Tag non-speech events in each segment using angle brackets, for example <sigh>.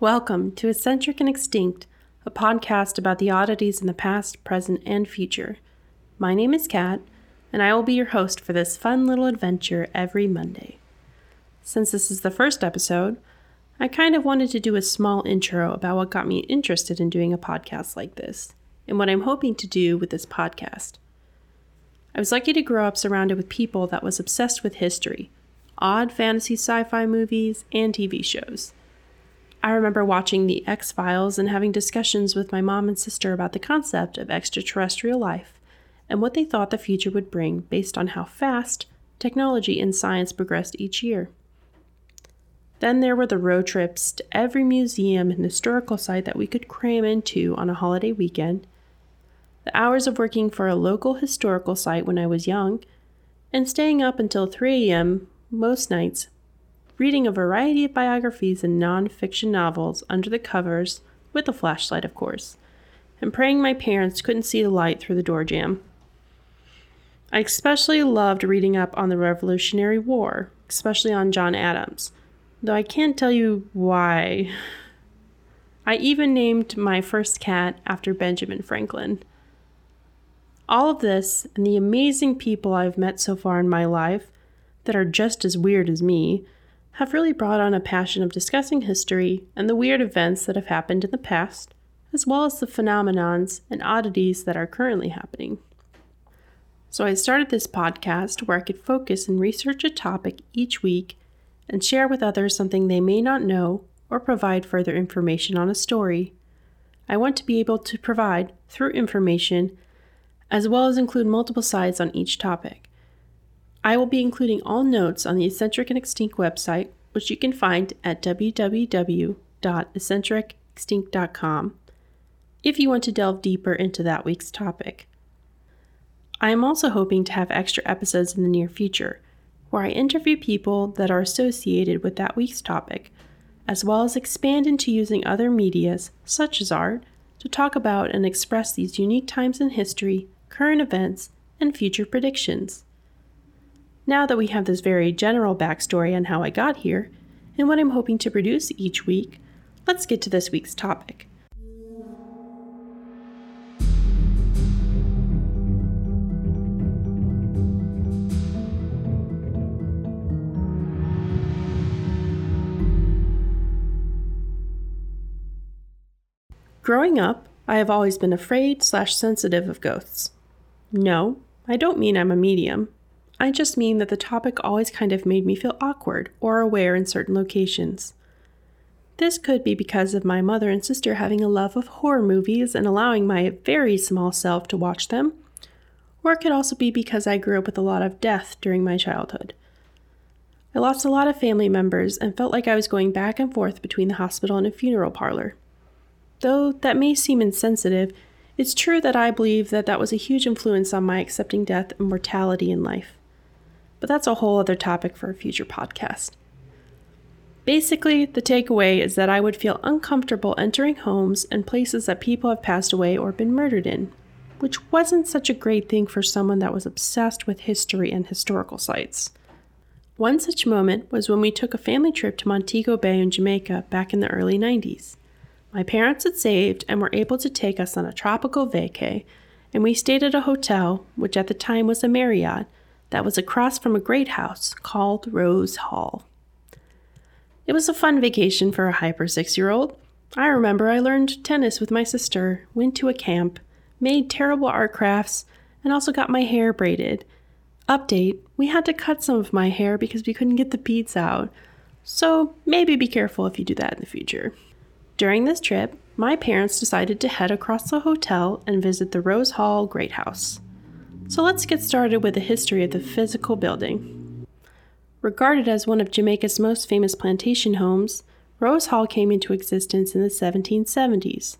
Welcome to Eccentric and Extinct, a podcast about the oddities in the past, present, and future. My name is Kat, and I will be your host for this fun little adventure every Monday. Since this is the first episode, I kind of wanted to do a small intro about what got me interested in doing a podcast like this, and what I'm hoping to do with this podcast. I was lucky to grow up surrounded with people that was obsessed with history, odd fantasy sci-fi movies, and TV shows. I remember watching The X Files and having discussions with my mom and sister about the concept of extraterrestrial life and what they thought the future would bring based on how fast technology and science progressed each year. Then there were the road trips to every museum and historical site that we could cram into on a holiday weekend, the hours of working for a local historical site when I was young, and staying up until 3 a.m. most nights reading a variety of biographies and nonfiction novels under the covers, with a flashlight, of course, and praying my parents couldn't see the light through the door jamb. I especially loved reading up on the Revolutionary War, especially on John Adams, though I can't tell you why. I even named my first cat after Benjamin Franklin. All of this and the amazing people I've met so far in my life that are just as weird as me have really brought on a passion of discussing history and the weird events that have happened in the past, as well as the phenomenons and oddities that are currently happening. So I started this podcast where I could focus and research a topic each week and share with others something they may not know or provide further information on a story. I want to be able to provide, through information, as well as include multiple sides on each topic. I will be including all notes on the Eccentric and Extinct website, which you can find at www.eccentricextinct.com if you want to delve deeper into that week's topic. I am also hoping to have extra episodes in the near future where I interview people that are associated with that week's topic, as well as expand into using other medias, such as art, to talk about and express these unique times in history, current events, and future predictions. Now that we have this very general backstory on how I got here and what I'm hoping to produce each week, let's get to this week's topic. Growing up, I have always been afraid slash sensitive of ghosts. No, I don't mean I'm a medium. I just mean that the topic always kind of made me feel awkward or aware in certain locations. This could be because of my mother and sister having a love of horror movies and allowing my very small self to watch them, or it could also be because I grew up with a lot of death during my childhood. I lost a lot of family members and felt like I was going back and forth between the hospital and a funeral parlor. Though that may seem insensitive, it's true that I believe that that was a huge influence on my accepting death and mortality in life but that's a whole other topic for a future podcast. Basically, the takeaway is that I would feel uncomfortable entering homes and places that people have passed away or been murdered in, which wasn't such a great thing for someone that was obsessed with history and historical sites. One such moment was when we took a family trip to Montego Bay in Jamaica back in the early 90s. My parents had saved and were able to take us on a tropical vacay, and we stayed at a hotel, which at the time was a Marriott, that was across from a great house called Rose Hall. It was a fun vacation for a hyper six year old. I remember I learned tennis with my sister, went to a camp, made terrible art crafts, and also got my hair braided. Update we had to cut some of my hair because we couldn't get the beads out, so maybe be careful if you do that in the future. During this trip, my parents decided to head across the hotel and visit the Rose Hall Great House. So let's get started with the history of the physical building. Regarded as one of Jamaica's most famous plantation homes, Rose Hall came into existence in the 1770s.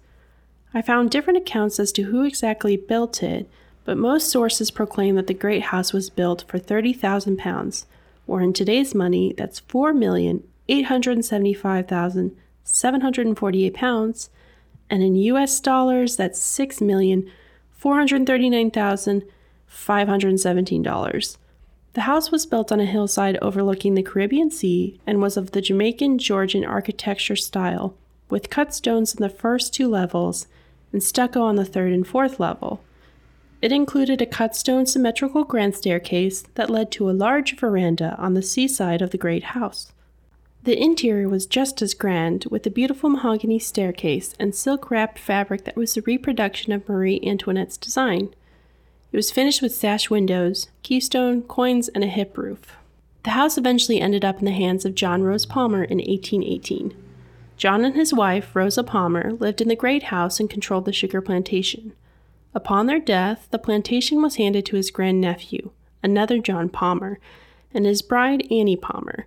I found different accounts as to who exactly built it, but most sources proclaim that the great house was built for 30,000 pounds, or in today's money, that's 4,875,748 pounds, and in US dollars, that's 6,439,000 $517. The house was built on a hillside overlooking the Caribbean Sea and was of the Jamaican Georgian architecture style, with cut stones in the first two levels and stucco on the third and fourth level. It included a cut stone symmetrical grand staircase that led to a large veranda on the seaside of the great house. The interior was just as grand, with a beautiful mahogany staircase and silk wrapped fabric that was a reproduction of Marie Antoinette's design. It was finished with sash windows, keystone, quoins, and a hip roof. The house eventually ended up in the hands of John Rose Palmer in 1818. John and his wife, Rosa Palmer, lived in the great house and controlled the sugar plantation. Upon their death, the plantation was handed to his grandnephew, another John Palmer, and his bride, Annie Palmer,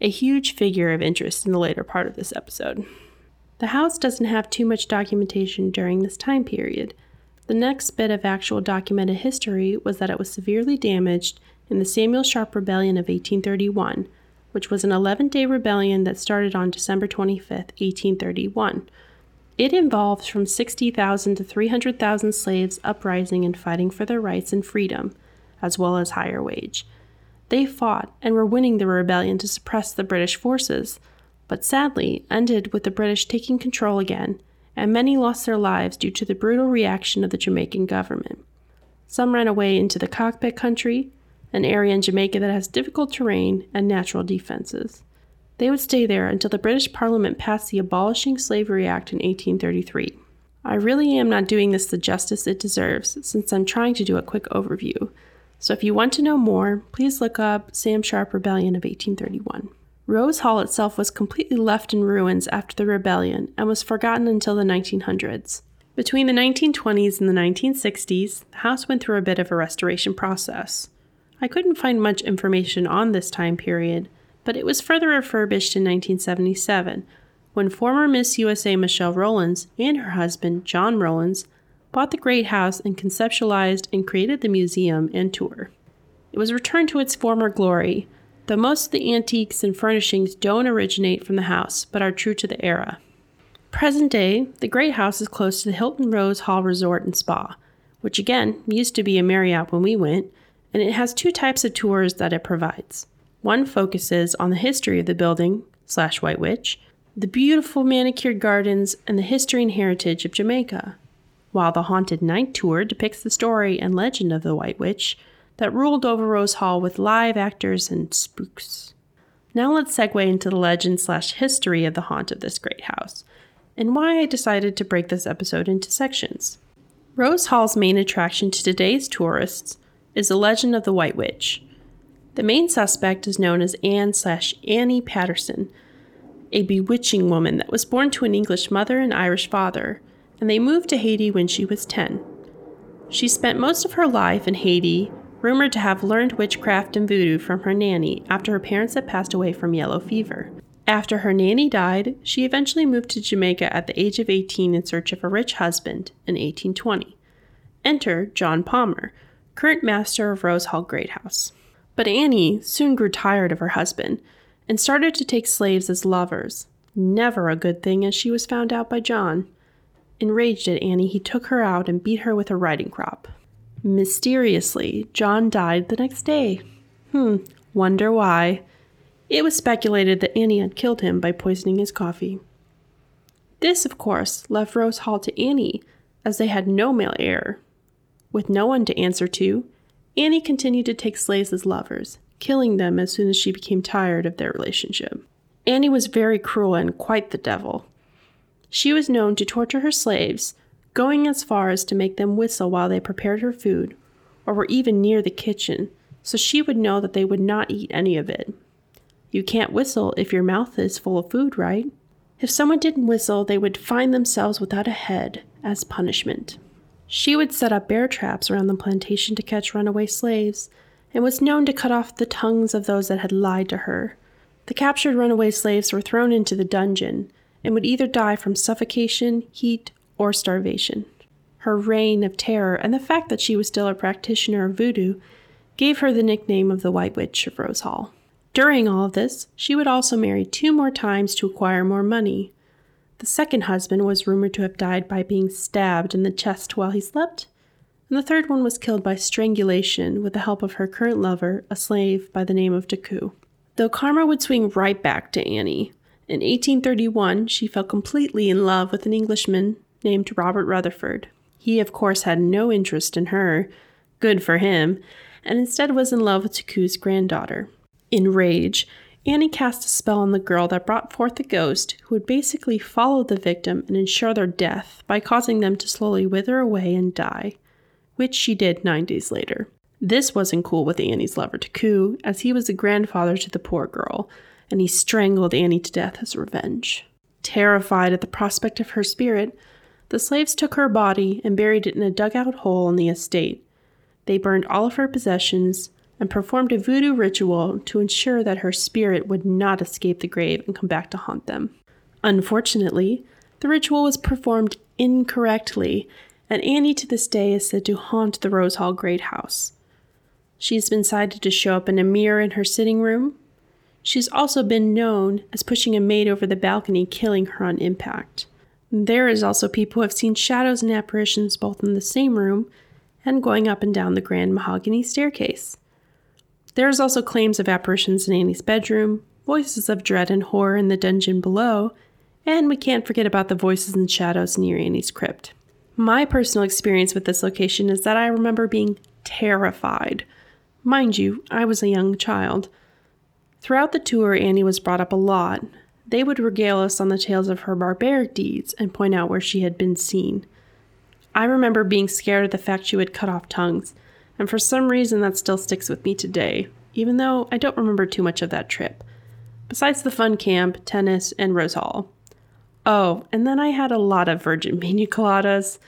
a huge figure of interest in the later part of this episode. The house doesn't have too much documentation during this time period. The next bit of actual documented history was that it was severely damaged in the Samuel Sharpe Rebellion of 1831, which was an 11 day rebellion that started on December 25, 1831 it involves from 60,000 to 300,000 slaves uprising and fighting for their rights and freedom, as well as higher wage. They fought and were winning the rebellion to suppress the British forces, but sadly ended with the British taking control again, and many lost their lives due to the brutal reaction of the Jamaican government. Some ran away into the cockpit country, an area in Jamaica that has difficult terrain and natural defenses. They would stay there until the British Parliament passed the Abolishing Slavery Act in 1833. I really am not doing this the justice it deserves, since I'm trying to do a quick overview. So if you want to know more, please look up Sam Sharpe Rebellion of 1831. Rose Hall itself was completely left in ruins after the rebellion and was forgotten until the 1900s. Between the 1920s and the 1960s, the house went through a bit of a restoration process. I couldn't find much information on this time period, but it was further refurbished in 1977 when former Miss USA Michelle Rollins and her husband, John Rollins, bought the great house and conceptualized and created the museum and tour. It was returned to its former glory, though most of the antiques and furnishings don't originate from the house but are true to the era. Present day, the Great House is close to the Hilton Rose Hall Resort and Spa, which again used to be a Marriott when we went, and it has two types of tours that it provides. One focuses on the history of the building slash White Witch, the beautiful manicured gardens, and the history and heritage of Jamaica, while the Haunted Night Tour depicts the story and legend of the White Witch that ruled over Rose Hall with live actors and spooks. Now let's segue into the legend slash history of the haunt of this great house, and why I decided to break this episode into sections. Rose Hall's main attraction to today's tourists is the legend of the White Witch, the main suspect is known as Anne slash Annie Patterson, a bewitching woman that was born to an English mother and Irish father, and they moved to Haiti when she was 10. She spent most of her life in Haiti, rumored to have learned witchcraft and voodoo from her nanny after her parents had passed away from yellow fever. After her nanny died, she eventually moved to Jamaica at the age of 18 in search of a rich husband in 1820. Enter John Palmer, current master of Rose Hall Great House. But Annie soon grew tired of her husband and started to take slaves as lovers. Never a good thing, as she was found out by John. Enraged at Annie, he took her out and beat her with a riding crop. Mysteriously, John died the next day. Hmm, wonder why. It was speculated that Annie had killed him by poisoning his coffee. This, of course, left Rose Hall to Annie, as they had no male heir. With no one to answer to, Annie continued to take slaves as lovers, killing them as soon as she became tired of their relationship. Annie was very cruel and quite the devil. She was known to torture her slaves, going as far as to make them whistle while they prepared her food, or were even near the kitchen, so she would know that they would not eat any of it. You can't whistle if your mouth is full of food, right? If someone didn't whistle, they would find themselves without a head as punishment. She would set up bear traps around the plantation to catch runaway slaves, and was known to cut off the tongues of those that had lied to her. The captured runaway slaves were thrown into the dungeon and would either die from suffocation, heat, or starvation. Her reign of terror and the fact that she was still a practitioner of voodoo gave her the nickname of the White Witch of Rose Hall. During all of this, she would also marry two more times to acquire more money, the second husband was rumored to have died by being stabbed in the chest while he slept, and the third one was killed by strangulation with the help of her current lover, a slave by the name of Takoo. Though karma would swing right back to Annie, In 1831, she fell completely in love with an Englishman named Robert Rutherford. He, of course, had no interest in her, good for him, and instead was in love with Takoo's granddaughter. In rage, Annie cast a spell on the girl that brought forth a ghost who would basically follow the victim and ensure their death by causing them to slowly wither away and die, which she did nine days later. This wasn't cool with Annie's lover Takoo, as he was the grandfather to the poor girl, and he strangled Annie to death as revenge. Terrified at the prospect of her spirit, the slaves took her body and buried it in a dugout hole on the estate. They burned all of her possessions and performed a voodoo ritual to ensure that her spirit would not escape the grave and come back to haunt them. Unfortunately, the ritual was performed incorrectly, and Annie to this day is said to haunt the Rose Hall Great House. She's been sighted to show up in a mirror in her sitting room. She's also been known as pushing a maid over the balcony, killing her on impact. There is also people who have seen shadows and apparitions both in the same room and going up and down the grand mahogany staircase. There is also claims of apparitions in Annie's bedroom, voices of dread and horror in the dungeon below, and we can't forget about the voices and shadows near Annie's crypt. My personal experience with this location is that I remember being terrified Mind you, I was a young child. Throughout the tour, Annie was brought up a lot. They would regale us on the tales of her barbaric deeds and point out where she had been seen. I remember being scared at the fact she would cut off tongues, and for some reason that still sticks with me today, even though I don't remember too much of that trip, besides the fun camp, tennis, and Rose Hall. Oh, and then I had a lot of virgin <laughs> pina coladas.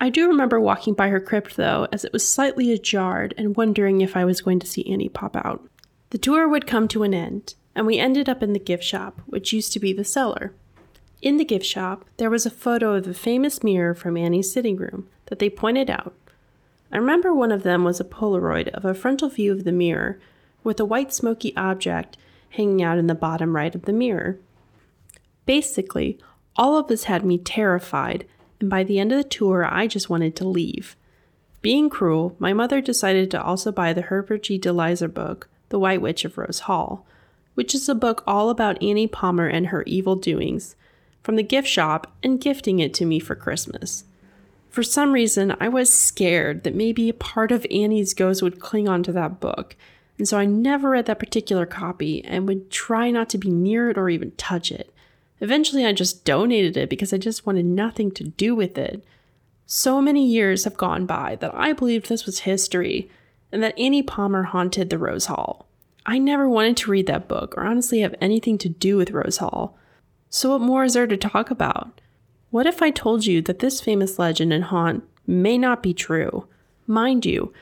I do remember walking by her crypt, though, as it was slightly ajar and wondering if I was going to see Annie pop out. The tour would come to an end, and we ended up in the gift shop, which used to be the cellar. In the gift shop, there was a photo of the famous mirror from Annie's sitting room that they pointed out. I remember one of them was a Polaroid of a frontal view of the mirror with a white smoky object hanging out in the bottom right of the mirror. Basically, all of this had me terrified and by the end of the tour, I just wanted to leave. Being cruel, my mother decided to also buy the Herbert G. de Lisser book, The White Witch of Rose Hall, which is a book all about Annie Palmer and her evil doings, from the gift shop and gifting it to me for Christmas. For some reason, I was scared that maybe a part of Annie's ghost would cling onto that book, and so I never read that particular copy and would try not to be near it or even touch it. Eventually, I just donated it because I just wanted nothing to do with it. So many years have gone by that I believed this was history and that Annie Palmer haunted the Rose Hall. I never wanted to read that book or honestly have anything to do with Rose Hall. So, what more is there to talk about? What if I told you that this famous legend and haunt may not be true? Mind you,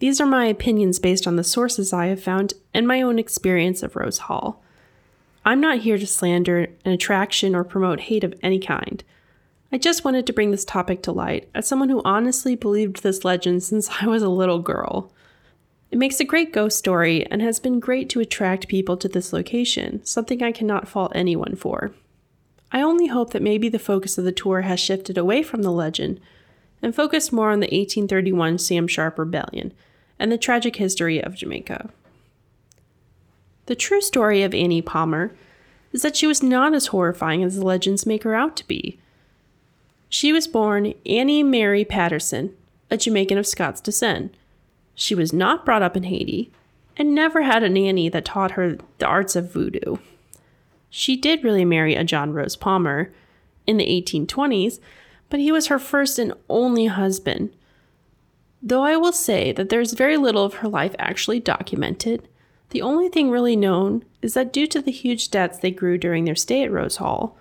these are my opinions based on the sources I have found and my own experience of Rose Hall. I'm not here to slander an attraction or promote hate of any kind. I just wanted to bring this topic to light as someone who honestly believed this legend since <laughs> I was a little girl. It makes a great ghost story and has been great to attract people to this location, something I cannot fault anyone for. I only hope that maybe the focus of the tour has shifted away from the legend and focused more on the 1831 Sam Sharpe Rebellion and the tragic history of Jamaica. The true story of Annie Palmer is that she was not as horrifying as the legends make her out to be. She was born Annie Mary Patterson, a Jamaican of Scots descent. She was not brought up in Haiti and never had a nanny that taught her the arts of voodoo. She did really marry a John Rose Palmer in the 1820s, but he was her first and only husband. Though I will say that there's very little of her life actually documented, the only thing really known is that due to the huge debts they grew during their stay at Rose Hall,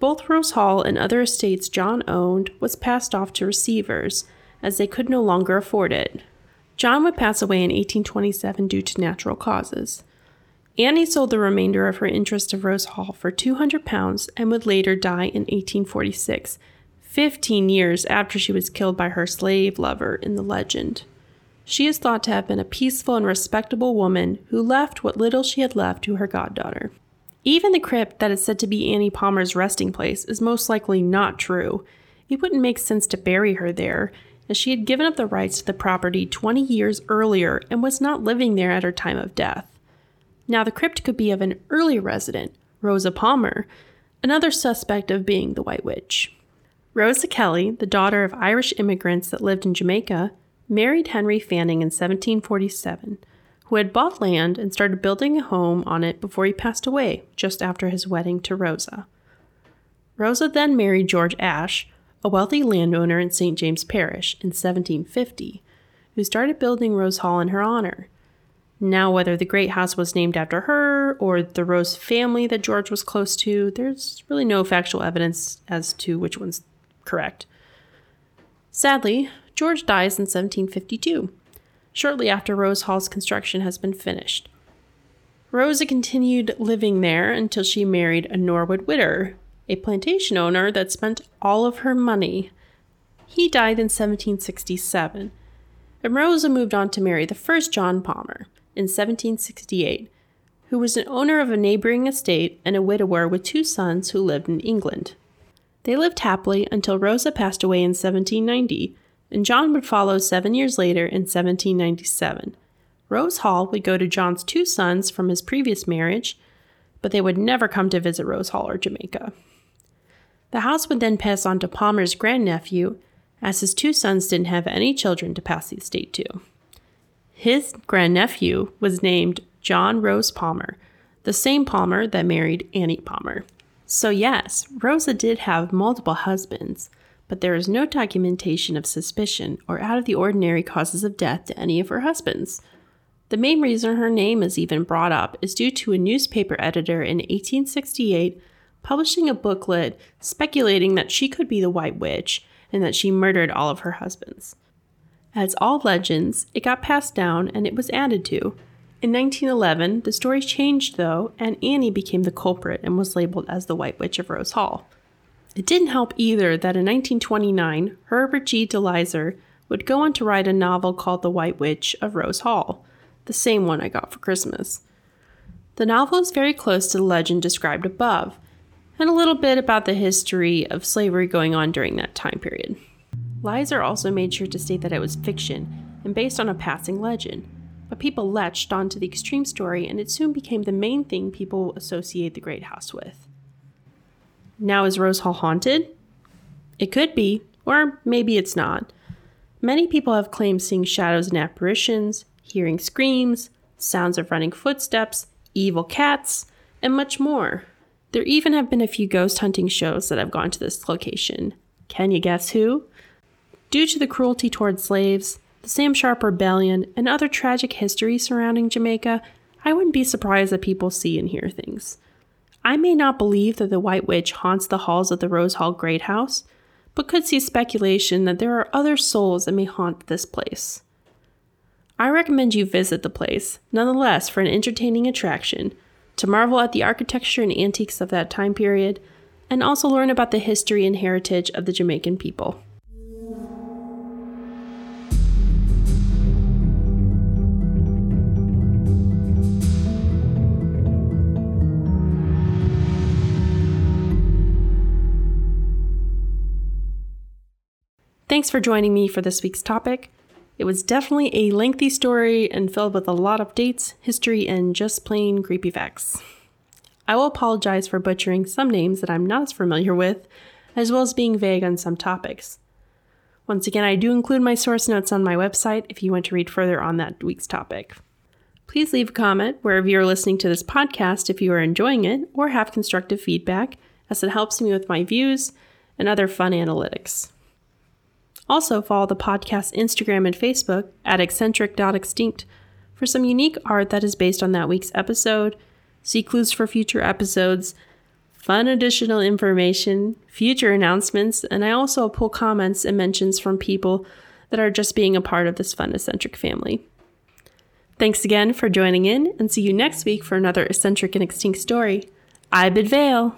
both Rose Hall and other estates John owned was passed off to receivers, as they could no longer afford it. John would pass away in 1827 due to natural causes. Annie sold the remainder of her interest of Rose Hall for 200 pounds and would later die in 1846, 15 years after she was killed by her slave lover in the legend. She is thought to have been a peaceful and respectable woman who left what little she had left to her goddaughter. Even the crypt that is said to be Annie Palmer's resting place is most likely not true. It wouldn't make sense to bury her there, as she had given up the rights to the property 20 years earlier and was not living there at her time of death. Now, the crypt could be of an early resident, Rosa Palmer, another suspect of being the White Witch. Rosa Kelly, the daughter of Irish immigrants that lived in Jamaica, married Henry Fanning in 1747, who had bought land and started building a home on it before he passed away just after his wedding to Rosa. Rosa then married George Ashe, a wealthy landowner in St. James Parish, in 1750, who started building Rose Hall in her honor. Now, whether the great house was named after her or the Rose family that George was close to, there's really no factual evidence as to which one's correct. Sadly, George dies in 1752, shortly after Rose Hall's construction has been finished. Rosa continued living there until she married a Norwood Witter, a plantation owner that spent all of her money. He died in 1767, and Rosa moved on to marry the first John Palmer in 1768, who was an owner of a neighboring estate and a widower with two sons who lived in England. They lived happily until Rosa passed away in 1790, and John would follow seven years later in 1797. Rose Hall would go to John's two sons from his previous marriage, but they would never come to visit Rose Hall or Jamaica. The house would then pass on to Palmer's grandnephew, as his two sons didn't have any children to pass the estate to. His grandnephew was named John Rose Palmer, the same Palmer that married Annie Palmer. So, yes, Rosa did have multiple husbands, but there is no documentation of suspicion or out of the ordinary causes of death to any of her husbands. The main reason her name is even brought up is due to a newspaper editor in 1868 publishing a booklet speculating that she could be the White Witch and that she murdered all of her husbands. As all legends, it got passed down and it was added to, in 1911, the story changed though, and Annie became the culprit and was labeled as the White Witch of Rose Hall. It didn't help either that in 1929, Herbert G. de Lisser would go on to write a novel called The White Witch of Rose Hall, the same one I got for Christmas. The novel is very close to the legend described above, and a little bit about the history of slavery going on during that time period. Lisser also made sure to state that it was fiction and based on a passing legend, but people latched onto the extreme story and it soon became the main thing people associate the Great House with. Now, is Rose Hall haunted? It could be, or maybe it's not. Many people have claimed seeing shadows and apparitions, hearing screams, sounds of running footsteps, evil cats, and much more. There even have been a few ghost hunting shows that have gone to this location. Can you guess who? Due to the cruelty toward slaves, the Sam Sharpe Rebellion, and other tragic history surrounding Jamaica, I wouldn't be surprised that people see and hear things. I may not believe that the White Witch haunts the halls of the Rose Hall Great House, but could see speculation that there are other souls that may haunt this place. I recommend you visit the place, nonetheless, for an entertaining attraction, to marvel at the architecture and antiques of that time period, and also learn about the history and heritage of the Jamaican people. Thanks for joining me for this week's topic. It was definitely a lengthy story and filled with a lot of dates, history, and just plain creepy facts. I will apologize for butchering some names that I'm not as familiar with, as well as being vague on some topics. Once again, I do include my source notes on my website if you want to read further on that week's topic. Please leave a comment wherever you're listening to this podcast if you are enjoying it or have constructive feedback, as it helps me with my views and other fun analytics. Also, follow the podcast's Instagram and Facebook at eccentric.extinct for some unique art that is based on that week's episode, see clues for future episodes, fun additional information, future announcements, and I also pull comments and mentions from people that are just being a part of this fun eccentric family. Thanks again for joining in, and see you next week for another eccentric and extinct story. I bid Vale.